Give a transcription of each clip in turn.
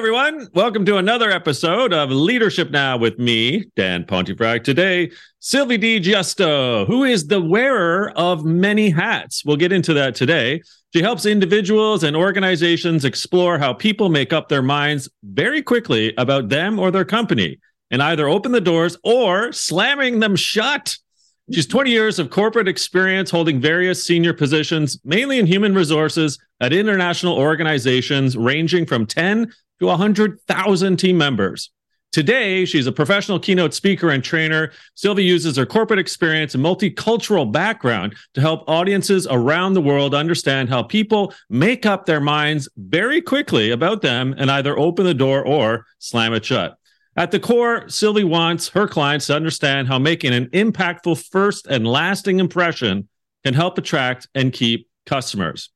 everyone. Welcome to another episode of Leadership Now with me, Dan Pontefract. Today, Sylvie Di Giusto, who is the wearer of many hats. We'll get into that today. She helps individuals and organizations explore how people make up their minds very quickly about them or their company and either open the doors or slamming them shut. She's 20 years of corporate experience holding various senior positions, mainly in human resources at international organizations ranging from 10 to 100,000 team members. Today, she's a professional keynote speaker and trainer. Sylvie uses her corporate experience and multicultural background to help audiences around the world understand how people make up their minds very quickly about them and either open the door or slam it shut. At the core, Sylvie wants her clients to understand how making an impactful first and lasting impression can help attract and keep customers.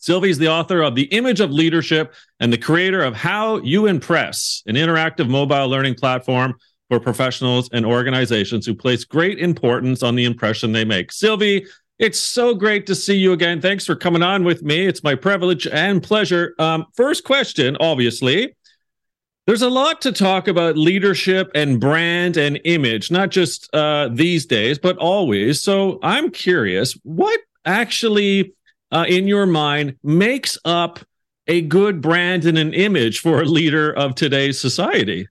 Sylvie is the author of The Image of Leadership and the creator of How You Impress, an interactive mobile learning platform for professionals and organizations who place great importance on the impression they make. Sylvie, it's so great to see you again. Thanks for coming on with me. It's my privilege and pleasure. Um, first question, obviously. There's a lot to talk about leadership and brand and image, not just uh, these days, but always. So I'm curious, what actually uh, in your mind makes up a good brand and an image for a leader of today's society?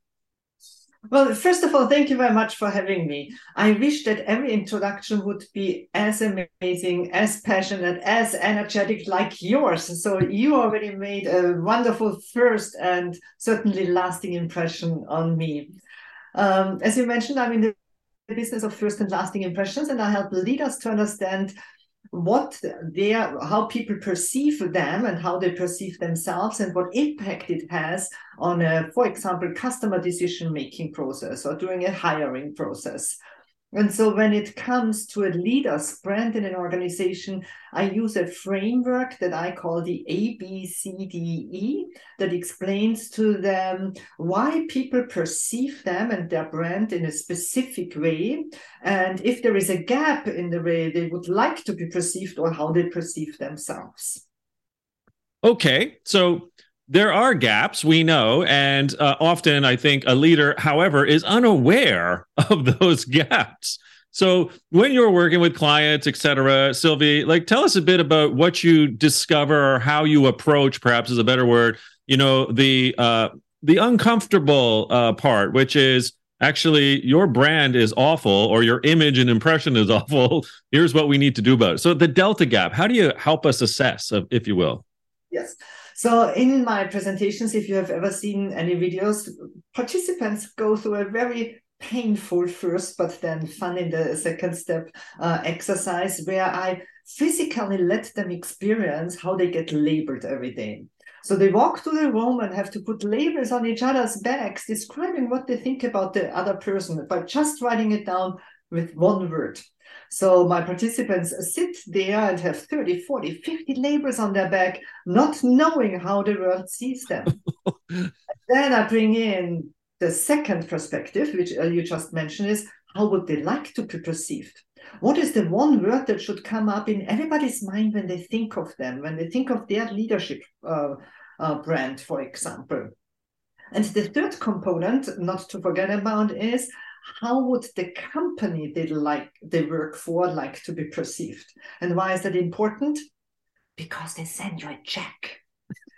Well, first of all, thank you very much for having me. I wish that every introduction would be as amazing, as passionate, as energetic like yours. So you already made a wonderful first and certainly lasting impression on me. Um, as you mentioned, I'm in the business of first and lasting impressions, and I help leaders to understand what their how people perceive them and how they perceive themselves and what impact it has on a for example customer decision making process or during a hiring process and so when it comes to a leader's brand in an organization, I use a framework that I call the ABCDE that explains to them why people perceive them and their brand in a specific way. And if there is a gap in the way they would like to be perceived or how they perceive themselves. Okay. So there are gaps we know and uh, often i think a leader however is unaware of those gaps. So when you're working with clients etc sylvie like tell us a bit about what you discover or how you approach perhaps is a better word you know the uh, the uncomfortable uh, part which is actually your brand is awful or your image and impression is awful. Here's what we need to do about it. So the delta gap how do you help us assess if you will? Yes so in my presentations, if you have ever seen any videos, participants go through a very painful first, but then fun in the second step uh, exercise where I physically let them experience how they get labeled every day. So they walk to the room and have to put labels on each other's backs, describing what they think about the other person by just writing it down with one word. So my participants sit there and have 30, 40, 50 labels on their back, not knowing how the world sees them. then I bring in the second perspective, which uh, you just mentioned, is how would they like to be perceived? What is the one word that should come up in everybody's mind when they think of them, when they think of their leadership uh, uh, brand, for example? And the third component, not to forget about, is how would the company they like they work for like to be perceived? And why is that important? Because they send you a check.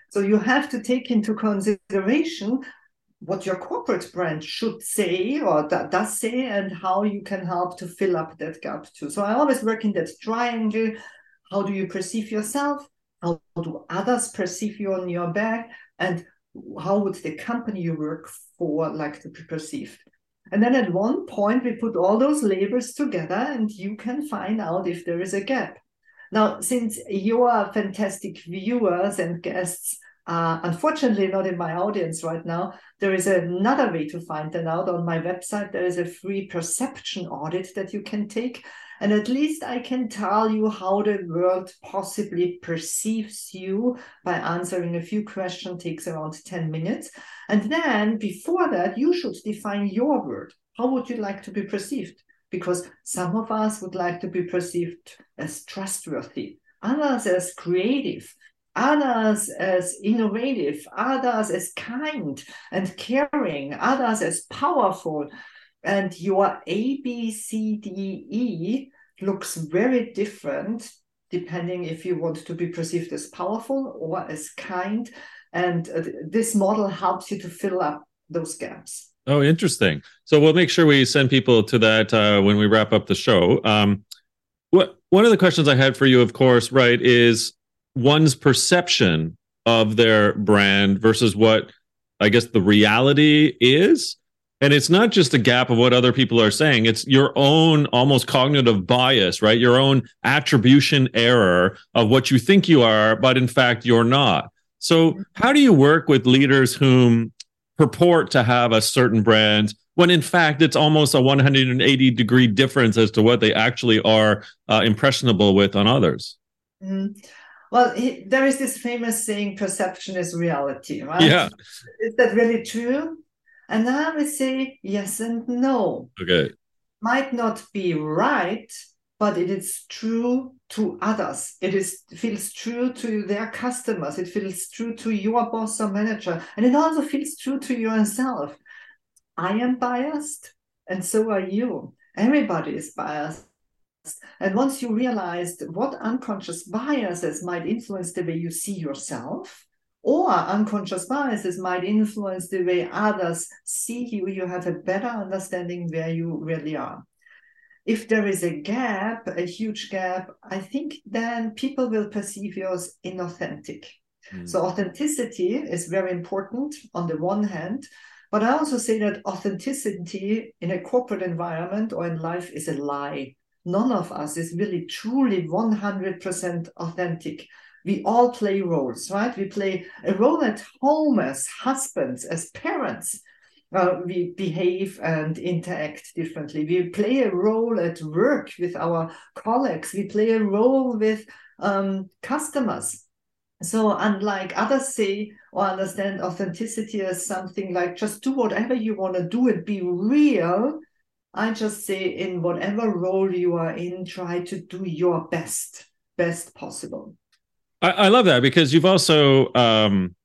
So you have to take into consideration what your corporate brand should say or does say and how you can help to fill up that gap too. So i always work in that triangle. How do you perceive yourself? How do others perceive you on your back? And how would the company you work for like to be perceived and then at one point, we put all those labels together and you can find out if there is a gap. Now, since you are fantastic viewers and guests are unfortunately not in my audience right now, there is another way to find that out on my website. There is a free perception audit that you can take and at least I can tell you how the world possibly perceives you by answering a few questions, takes around 10 minutes. And then before that, you should define your word. How would you like to be perceived? Because some of us would like to be perceived as trustworthy, others as creative, others as innovative, others as kind and caring, others as powerful. And your A, B, C, D, E looks very different depending if you want to be perceived as powerful or as kind. And uh, this model helps you to fill up those gaps. Oh, interesting. So we'll make sure we send people to that uh, when we wrap up the show. Um, what one of the questions I had for you, of course, right, is one's perception of their brand versus what I guess the reality is. And it's not just a gap of what other people are saying, it's your own almost cognitive bias, right? Your own attribution error of what you think you are, but in fact, you're not. So, how do you work with leaders whom purport to have a certain brand when in fact it's almost a 180 degree difference as to what they actually are uh, impressionable with on others? Mm-hmm. Well, he, there is this famous saying, perception is reality, right? Yeah. Is that really true? And I would say yes and no. Okay. Might not be right, but it is true to others. It is feels true to their customers. It feels true to your boss or manager. And it also feels true to yourself. I am biased, and so are you. Everybody is biased. And once you realized what unconscious biases might influence the way you see yourself, or unconscious biases might influence the way others see you, you have a better understanding where you really are. If there is a gap, a huge gap, I think then people will perceive you as inauthentic. Mm. So, authenticity is very important on the one hand, but I also say that authenticity in a corporate environment or in life is a lie. None of us is really truly 100% authentic we all play roles, right? We play a role at home as husbands, as parents. Uh, we behave and interact differently. We play a role at work with our colleagues. We play a role with um, customers. So, unlike others say or understand authenticity as something like just do whatever you want to do and be real, I just say in whatever role you are in, try to do your best, best possible. I, I love that because you've also um,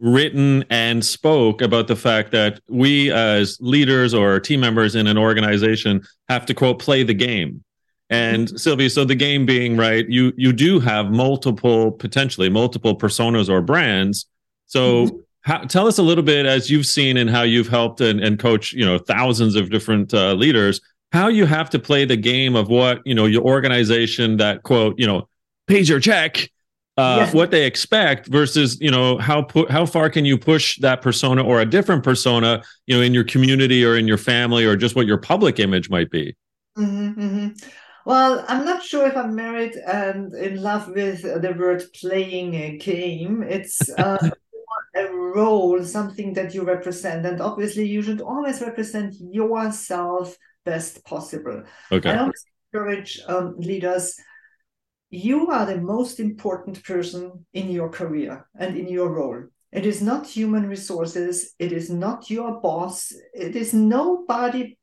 written and spoke about the fact that we as leaders or team members in an organization have to quote play the game. And mm-hmm. Sylvie, so the game being right, you you do have multiple potentially multiple personas or brands. So mm-hmm. how, tell us a little bit as you've seen and how you've helped and, and coach you know thousands of different uh, leaders how you have to play the game of what you know your organization that quote you know pays your check uh, yes. what they expect versus you know how pu- how far can you push that persona or a different persona you know in your community or in your family or just what your public image might be? Mm-hmm, mm-hmm. well i'm not sure if i'm married and in love with the word playing a game. It's uh, a role something that you represent. And obviously you should always represent yourself best possible. Okay. i always encourage um, leaders you are the most important person in your career and in your role. It is not human resources, it is not your boss, it is nobody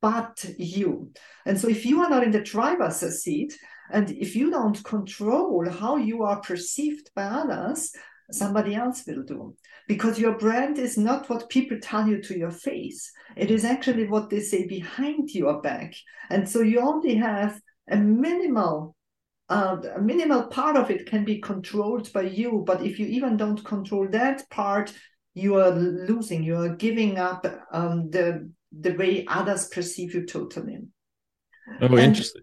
but you. And so, if you are not in the driver's seat and if you don't control how you are perceived by others, somebody else will do. Because your brand is not what people tell you to your face, it is actually what they say behind your back. And so, you only have a minimal uh, a minimal part of it can be controlled by you but if you even don't control that part you are losing you are giving up um, the the way others perceive you totally. Oh and, interesting.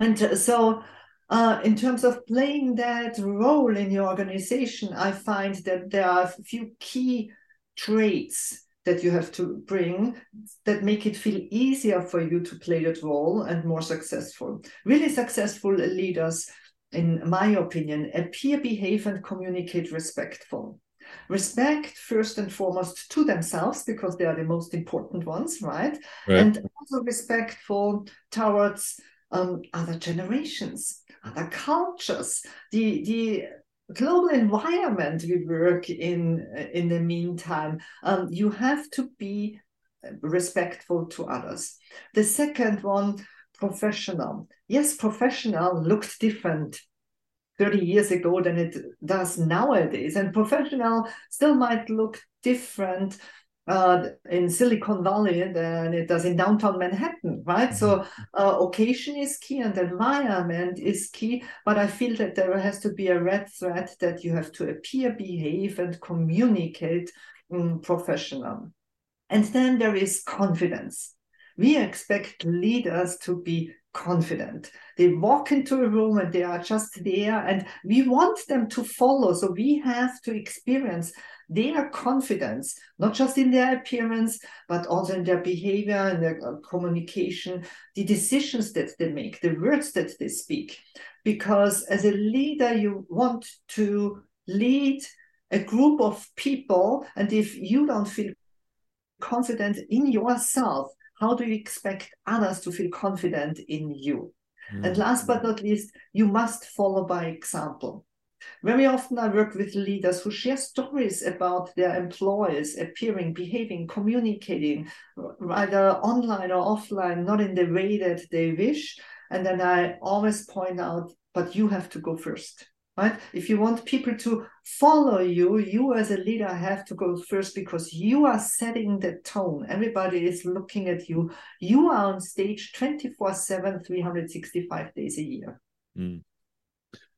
and so uh, in terms of playing that role in your organization i find that there are a few key traits that you have to bring that make it feel easier for you to play that role and more successful. Really successful leaders, in my opinion, appear, behave, and communicate respectful. Respect first and foremost to themselves because they are the most important ones, right? right. And also respectful towards um, other generations, other cultures, the the global environment we work in in the meantime um, you have to be respectful to others the second one professional yes professional looks different 30 years ago than it does nowadays. And professional still might look different uh, in Silicon Valley than it does in downtown Manhattan, right? Mm-hmm. So uh, occasion is key and environment is key, but I feel that there has to be a red thread that you have to appear, behave, and communicate um, professional. And then there is confidence. We expect leaders to be confident. They walk into a room and they are just there, and we want them to follow. So we have to experience their confidence, not just in their appearance, but also in their behavior and their uh, communication, the decisions that they make, the words that they speak. Because as a leader, you want to lead a group of people, and if you don't feel confident in yourself, how do you expect others to feel confident in you? Mm-hmm. And last but not least, you must follow by example. Very often, I work with leaders who share stories about their employees appearing, behaving, communicating, either online or offline, not in the way that they wish. And then I always point out, but you have to go first right? If you want people to follow you, you as a leader have to go first because you are setting the tone. Everybody is looking at you. You are on stage 24 7, 365 days a year. Mm.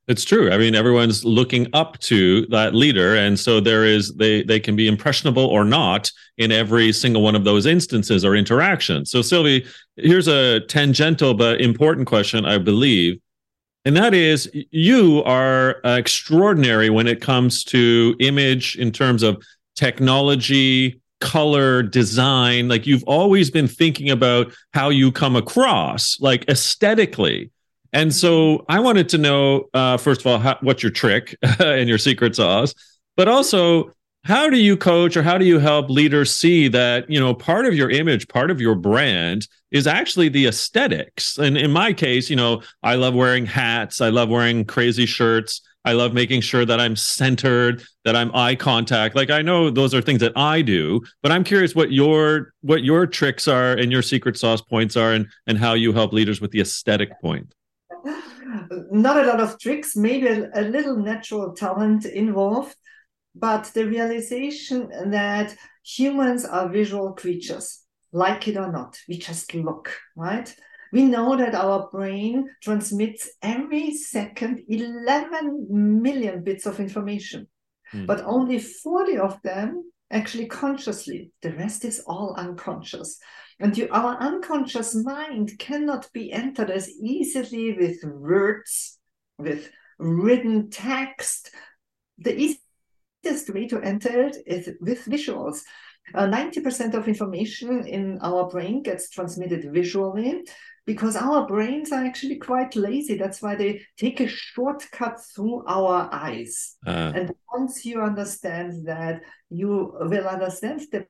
It's true. I mean, everyone's looking up to that leader, and so there is they they can be impressionable or not in every single one of those instances or interactions. So, Sylvie, here's a tangential but important question, I believe and that is you are extraordinary when it comes to image in terms of technology color design. Like you've always been thinking about how you come across like aesthetically. And so i wanted to know uh, first of all how, what's your trick and your secret sauce but also how do you coach or how do you help leaders see that you know part of your image part of your brand is actually the aesthetics? And in my case you know i love wearing hats. I love wearing crazy shirts. I love making sure that i'm centered that i'm eye contact. Like i know those are things that i do but i'm curious what your what your tricks are and your secret sauce points are and and how you help leaders with the aesthetic point. Not a lot of tricks maybe a, a little natural talent involved but the realization that humans are visual creatures, like it or not, we just look, right? We know that our brain transmits every second 11 million bits of information, mm. but only 40 of them actually consciously. The rest is all unconscious. And you, our unconscious mind cannot be entered as easily with words, with written text. The easiest way to enter it is with visuals. Uh, 90% of information in our brain gets transmitted visually because our brains are actually quite lazy. That's why they take a shortcut through our eyes. Uh. And once you understand that, you will understand the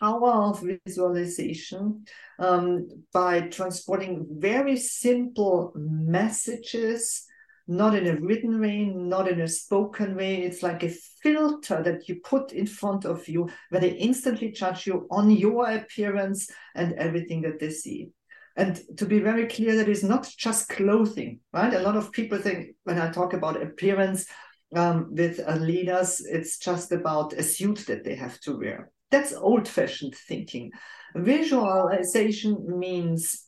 power of visualization um, by transporting very simple messages not in a written way, not in a spoken way. It's like a filter that you put in front of you where they instantly judge you on your appearance and everything that they see. And to be very clear, that is not just clothing, right? A lot of people think when I talk about appearance um, with uh, leaders, it's just about a suit that they have to wear. That's old fashioned thinking. Visualization means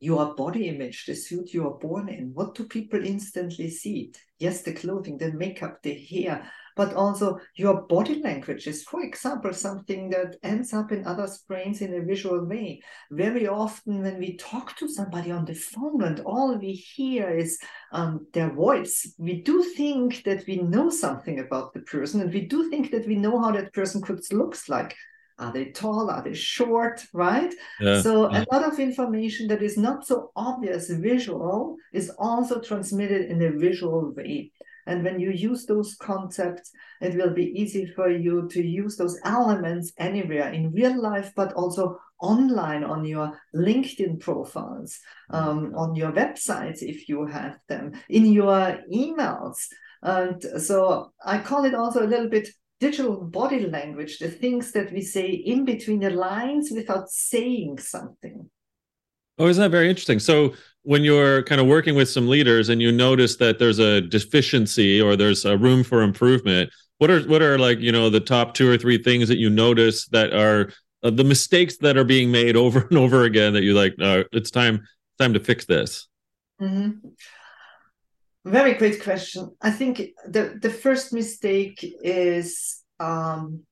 your body image, the suit you are born in. What do people instantly see? Yes, the clothing, the makeup, the hair, but also your body language is, for example, something that ends up in others' brains in a visual way. Very often, when we talk to somebody on the phone and all we hear is um, their voice, we do think that we know something about the person and we do think that we know how that person could looks like are they tall? Are they short? Right? Yeah. So yeah. a lot of information that is not so obvious visual is also transmitted in a visual way. And when you use those concepts, it will be easy for you to use those elements anywhere in real life, but also online on your LinkedIn profiles, um, on your websites if you have them, in your emails. And so I call it also a little bit digital body language, the things that we say in between the lines without saying something. Oh, isn't that very interesting? So when you're kind of working with some leaders and you notice that there's a deficiency or there's a room for improvement, what are what are like you know the top two or three things that you notice that are uh, the mistakes that are being made over and over again that you like? Uh, it's time time to fix this. Mm-hmm. Very great question. I think the the first mistake is um,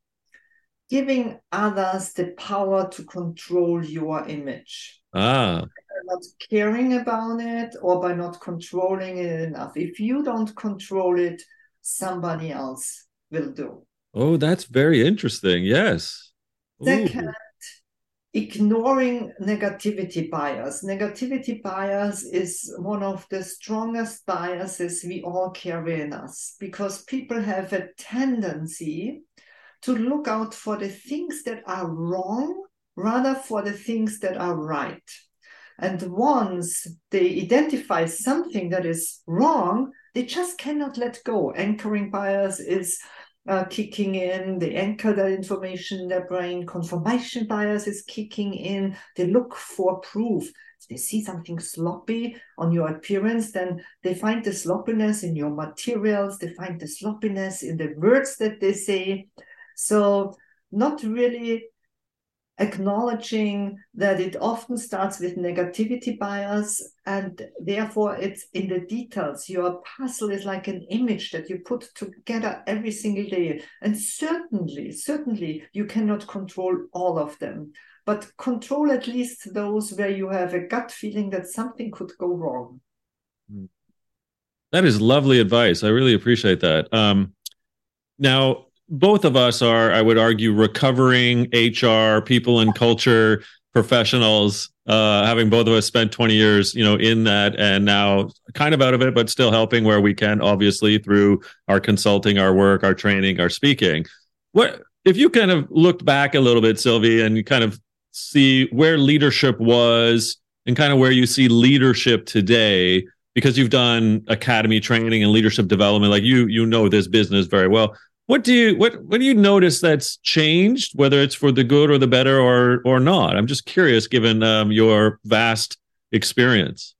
giving others the power to control your image. Ah. Not caring about it or by not controlling it enough. If you don't control it, somebody else will do. Oh, that's very interesting. Yes. Ignoring negativity bias. Negativity bias is one of the strongest biases we all carry in us because people have a tendency to look out for the things that are wrong rather for the things that are right. And once they identify something that is wrong, they just cannot let go. Anchoring bias is uh, kicking in, they anchor that information in their brain. Confirmation bias is kicking in. They look for proof. If they see something sloppy on your appearance, then they find the sloppiness in your materials, they find the sloppiness in the words that they say. So, not really acknowledging that it often starts with negativity bias and therefore it's in the details. Your puzzle is like an image that you put together every single day. And certainly certainly you cannot control all of them. But control at least those where you have a gut feeling that something could go wrong. That is lovely advice. I really appreciate that. Um, now both of us are, I would argue, recovering HR, people and culture professionals, uh, having both of us spent 20 years, you know, in that and now kind of out of it, but still helping where we can, obviously, through our consulting, our work, our training, our speaking. What if you kind of looked back a little bit, Sylvie, and you kind of see where leadership was and kind of where you see leadership today? Because you've done academy training and leadership development, like you, you know this business very well what do you what what do you notice that's changed, whether it's for the good or the better or or not? I'm just curious, given um, your vast experience.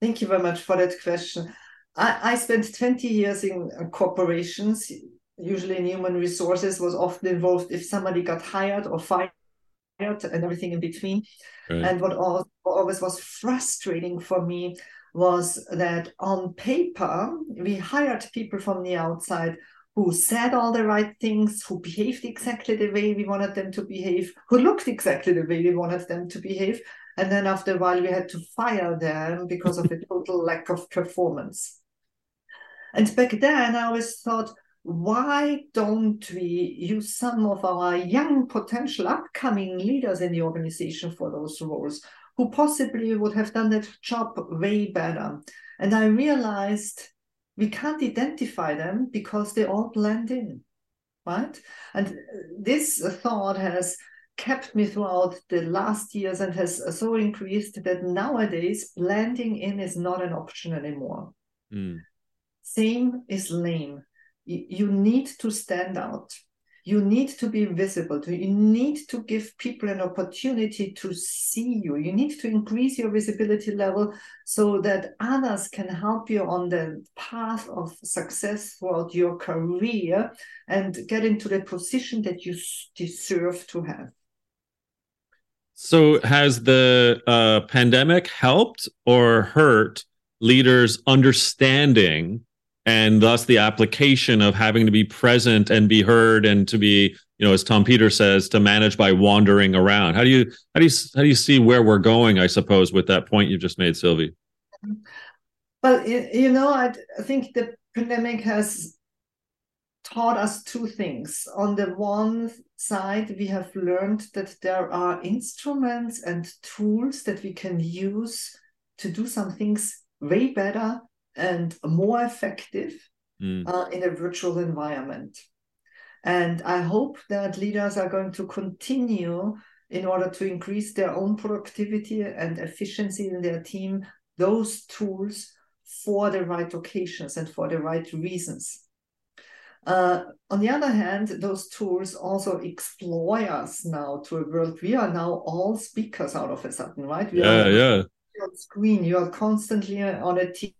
Thank you very much for that question. I, I spent 20 years in uh, corporations, usually in human resources, was often involved if somebody got hired or fired and everything in between. Right. And what always was frustrating for me was that on paper, we hired people from the outside who said all the right things, who behaved exactly the way we wanted them to behave, who looked exactly the way we wanted them to behave. And then after a while, we had to fire them because of a total lack of performance. And back then, I always thought, why don't we use some of our young potential upcoming leaders in the organization for those roles who possibly would have done that job way better? And I realized we can't identify them because they all blend in, right? And this thought has kept me throughout the last years and has so increased that nowadays blending in is not an option anymore. Mm. Same is lame. You need to stand out you need to be visible you need to give people an opportunity to see you. You need to increase your visibility level so that others can help you on the path of success throughout your career and get into the position that you deserve to have. So has the uh, pandemic helped or hurt leaders understanding and thus the application of having to be present and be heard and to be you know as tom peter says to manage by wandering around. How do you how do you how do you see where we're going i suppose with that point you just made sylvie? Well you know i think the pandemic has taught us two things. On the one side we have learned that there are instruments and tools that we can use to do some things way better and more effective mm. uh, in a virtual environment. And I hope that leaders are going to continue in order to increase their own productivity and efficiency in their team, those tools for the right occasions and for the right reasons. Uh, on the other hand, those tools also exploit us now to a world. We are now all speakers out of a sudden, right? We yeah, yeah on screen, you are constantly on a TV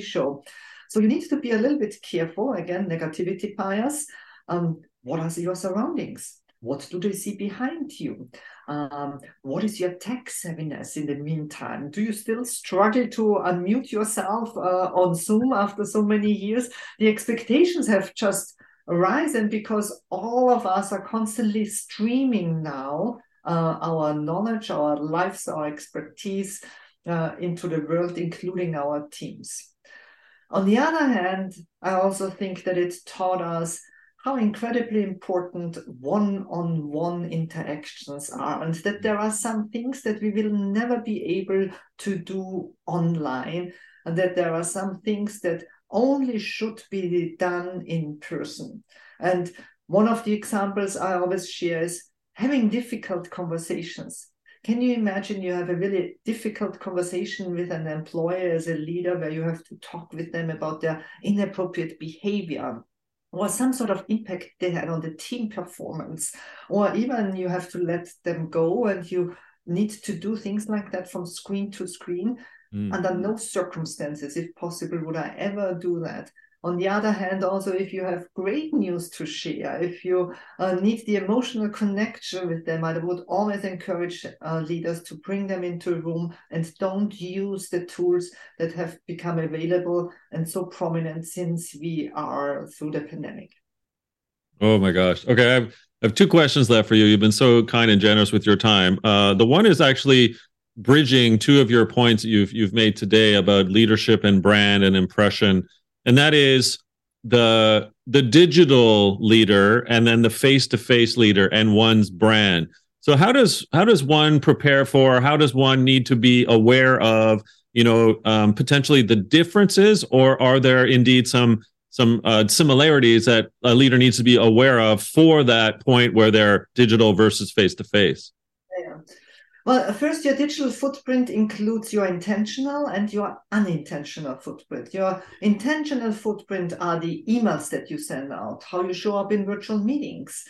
show. So you need to be a little bit careful. Again, negativity bias. Um, what are your surroundings? What do they see behind you? Um, what is your tech savviness in the meantime? Do you still struggle to unmute yourself uh, on Zoom after so many years? The expectations have just risen because all of us are constantly streaming now uh, our knowledge, our lives, our expertise uh, into the world, including our teams. On the other hand, I also think that it taught us how incredibly important one on one interactions are, and that there are some things that we will never be able to do online, and that there are some things that only should be done in person. And one of the examples I always share is having difficult conversations. Can you imagine you have a really difficult conversation with an employer as a leader where you have to talk with them about their inappropriate behavior or some sort of impact they had on the team performance, or even you have to let them go and you need to do things like that from screen to screen. Mm. Under no circumstances, if possible, would I ever do that. On the other hand, also, if you have great news to share, if you uh, need the emotional connection with them, I would always encourage uh, leaders to bring them into a room and don't use the tools that have become available and so prominent since we are through the pandemic. Oh my gosh. Okay. I have, I have two questions left for you. You've been so kind and generous with your time. Uh, the one is actually bridging two of your points you've you've made today about leadership and brand and impression and that is the the digital leader and then the face-to-face leader and one's brand. So how does how does one prepare for how does one need to be aware of you know um, potentially the differences? Or are there indeed some some uh, similarities that a leader needs to be aware of for that point where they're digital versus face to face well, first, your digital footprint includes your intentional and your unintentional footprint. Your intentional footprint are the emails that you send out, how you show up in virtual meetings,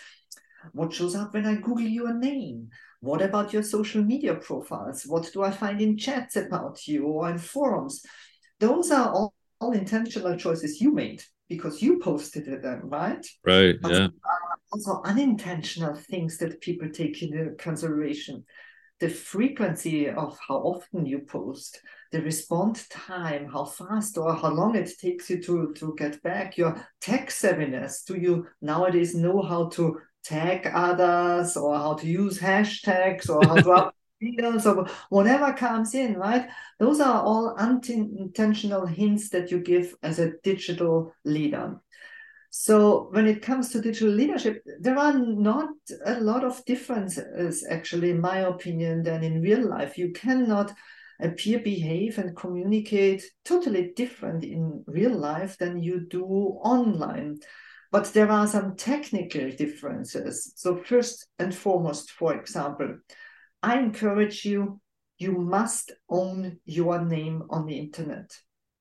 what shows up when I Google your name. What about your social media profiles? What do I find in chats about you or in forums? Those are all, all intentional choices you made because you posted them, right? Right. But yeah. Also, unintentional things that people take into consideration the frequency of how often you post, the response time, how fast or how long it takes you to, to get back, your tech savviness. Do you nowadays know how to tag others or how to use hashtags or how to videos or whatever comes in, right? Those are all unintentional hints that you give as a digital leader. So when it comes to digital leadership, there are not a lot of differences, actually, in my opinion, than in real life. You cannot appear, behave, and communicate totally different in real life than you do online. But there are some technical differences. So first and foremost, for example, I encourage you, you must own your name on the internet.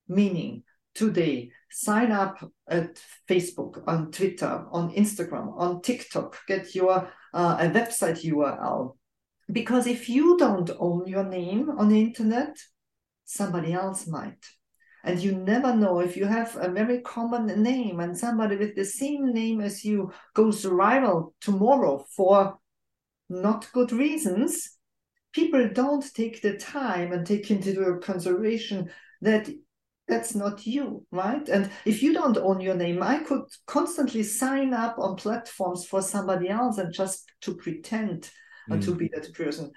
Meaning, today. Sign up at Facebook, on Twitter, on Instagram, on TikTok. Get your uh, a website URL. Because if you don't own your name on the internet, somebody else might. And you never know if you have a very common name and somebody with the same name as you goes rival tomorrow for not good reasons. People don't take the time and take into consideration that that's not you, right? And if you don't own your name, I could constantly sign up on platforms for somebody else and just to pretend mm. to be that person.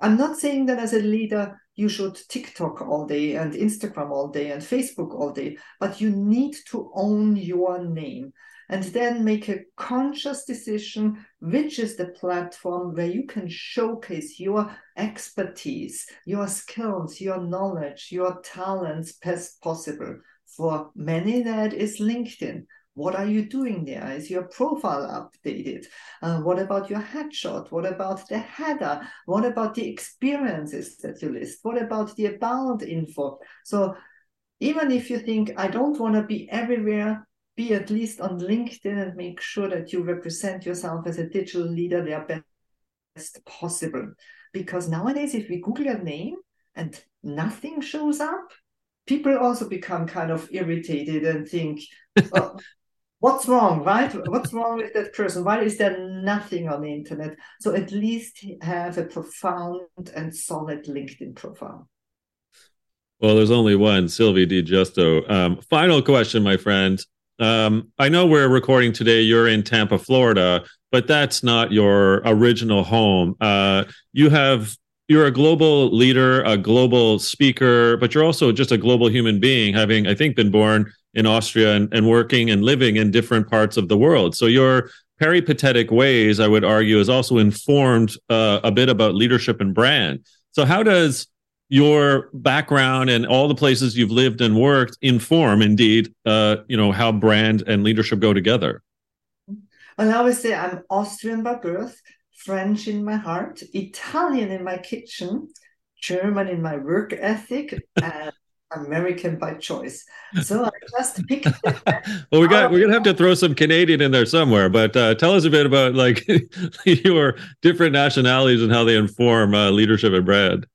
I'm not saying that as a leader, you should TikTok all day and Instagram all day and Facebook all day, but you need to own your name and then make a conscious decision which is the platform where you can showcase your expertise, your skills, your knowledge, your talents best possible. For many, that is LinkedIn. What are you doing there? Is your profile updated? Uh, what about your headshot? What about the header? What about the experiences that you list? What about the about info? So even if you think, I don't want to be everywhere, be at least on LinkedIn and make sure that you represent yourself as a digital leader there best possible. Because nowadays, if we Google your name, and nothing shows up, people also become kind of irritated and think, oh, what's wrong, right? What's wrong with that person? Why is there nothing on the internet? So at least have a profound and solid LinkedIn profile. Well, there's only one, Sylvie Di Giusto. Um, final question, my friend. Um, I know we're recording today. You're in Tampa, Florida, but that's not your original home. Uh, you have you're a global leader, a global speaker, but you're also just a global human being, having I think been born in Austria and, and working and living in different parts of the world. So your peripatetic ways, I would argue, is also informed uh, a bit about leadership and brand. So how does your background and all the places you've lived and worked inform indeed uh, you know how brand and leadership go together well i always say i'm austrian by birth french in my heart italian in my kitchen german in my work ethic and American by choice. So I just picked. well, we got we're gonna have to throw some Canadian in there somewhere. But uh, tell us a bit about like your different nationalities and how they inform uh, leadership and brand.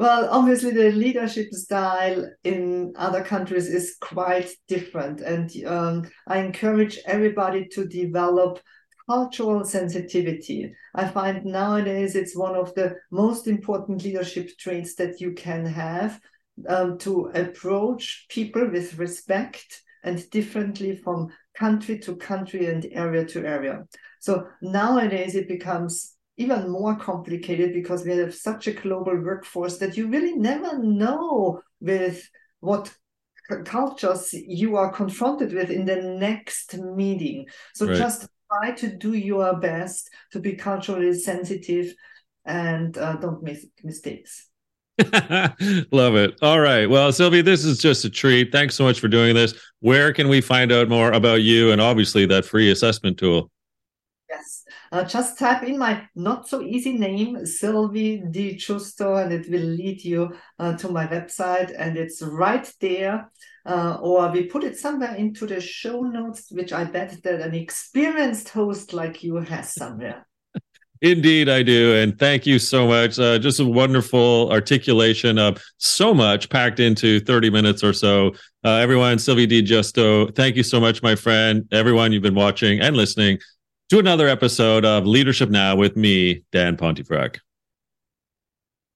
Well, obviously, the leadership style in other countries is quite different. And um, I encourage everybody to develop cultural sensitivity. I find nowadays it's one of the most important leadership traits that you can have um, to approach people with respect and differently from country to country and area to area. So nowadays it becomes even more complicated because we have such a global workforce that you really never know with what cultures you are confronted with in the next meeting. So right. just try to do your best to be culturally sensitive and uh, don't make mistakes. Love it. All right. Well, Sylvie, this is just a treat. Thanks so much for doing this. Where can we find out more about you and obviously that free assessment tool? Yes. Uh, just type in my not so easy name, Sylvie Di Giusto, and it will lead you uh, to my website. And it's right there. Uh, or we put it somewhere into the show notes, which I bet that an experienced host like you has somewhere. Indeed, I do. And thank you so much. Uh, just a wonderful articulation of so much packed into 30 minutes or so. Uh, everyone, Sylvie Di Giusto, thank you so much, my friend. Everyone, you've been watching and listening to another episode of Leadership Now with me, Dan Pontefract.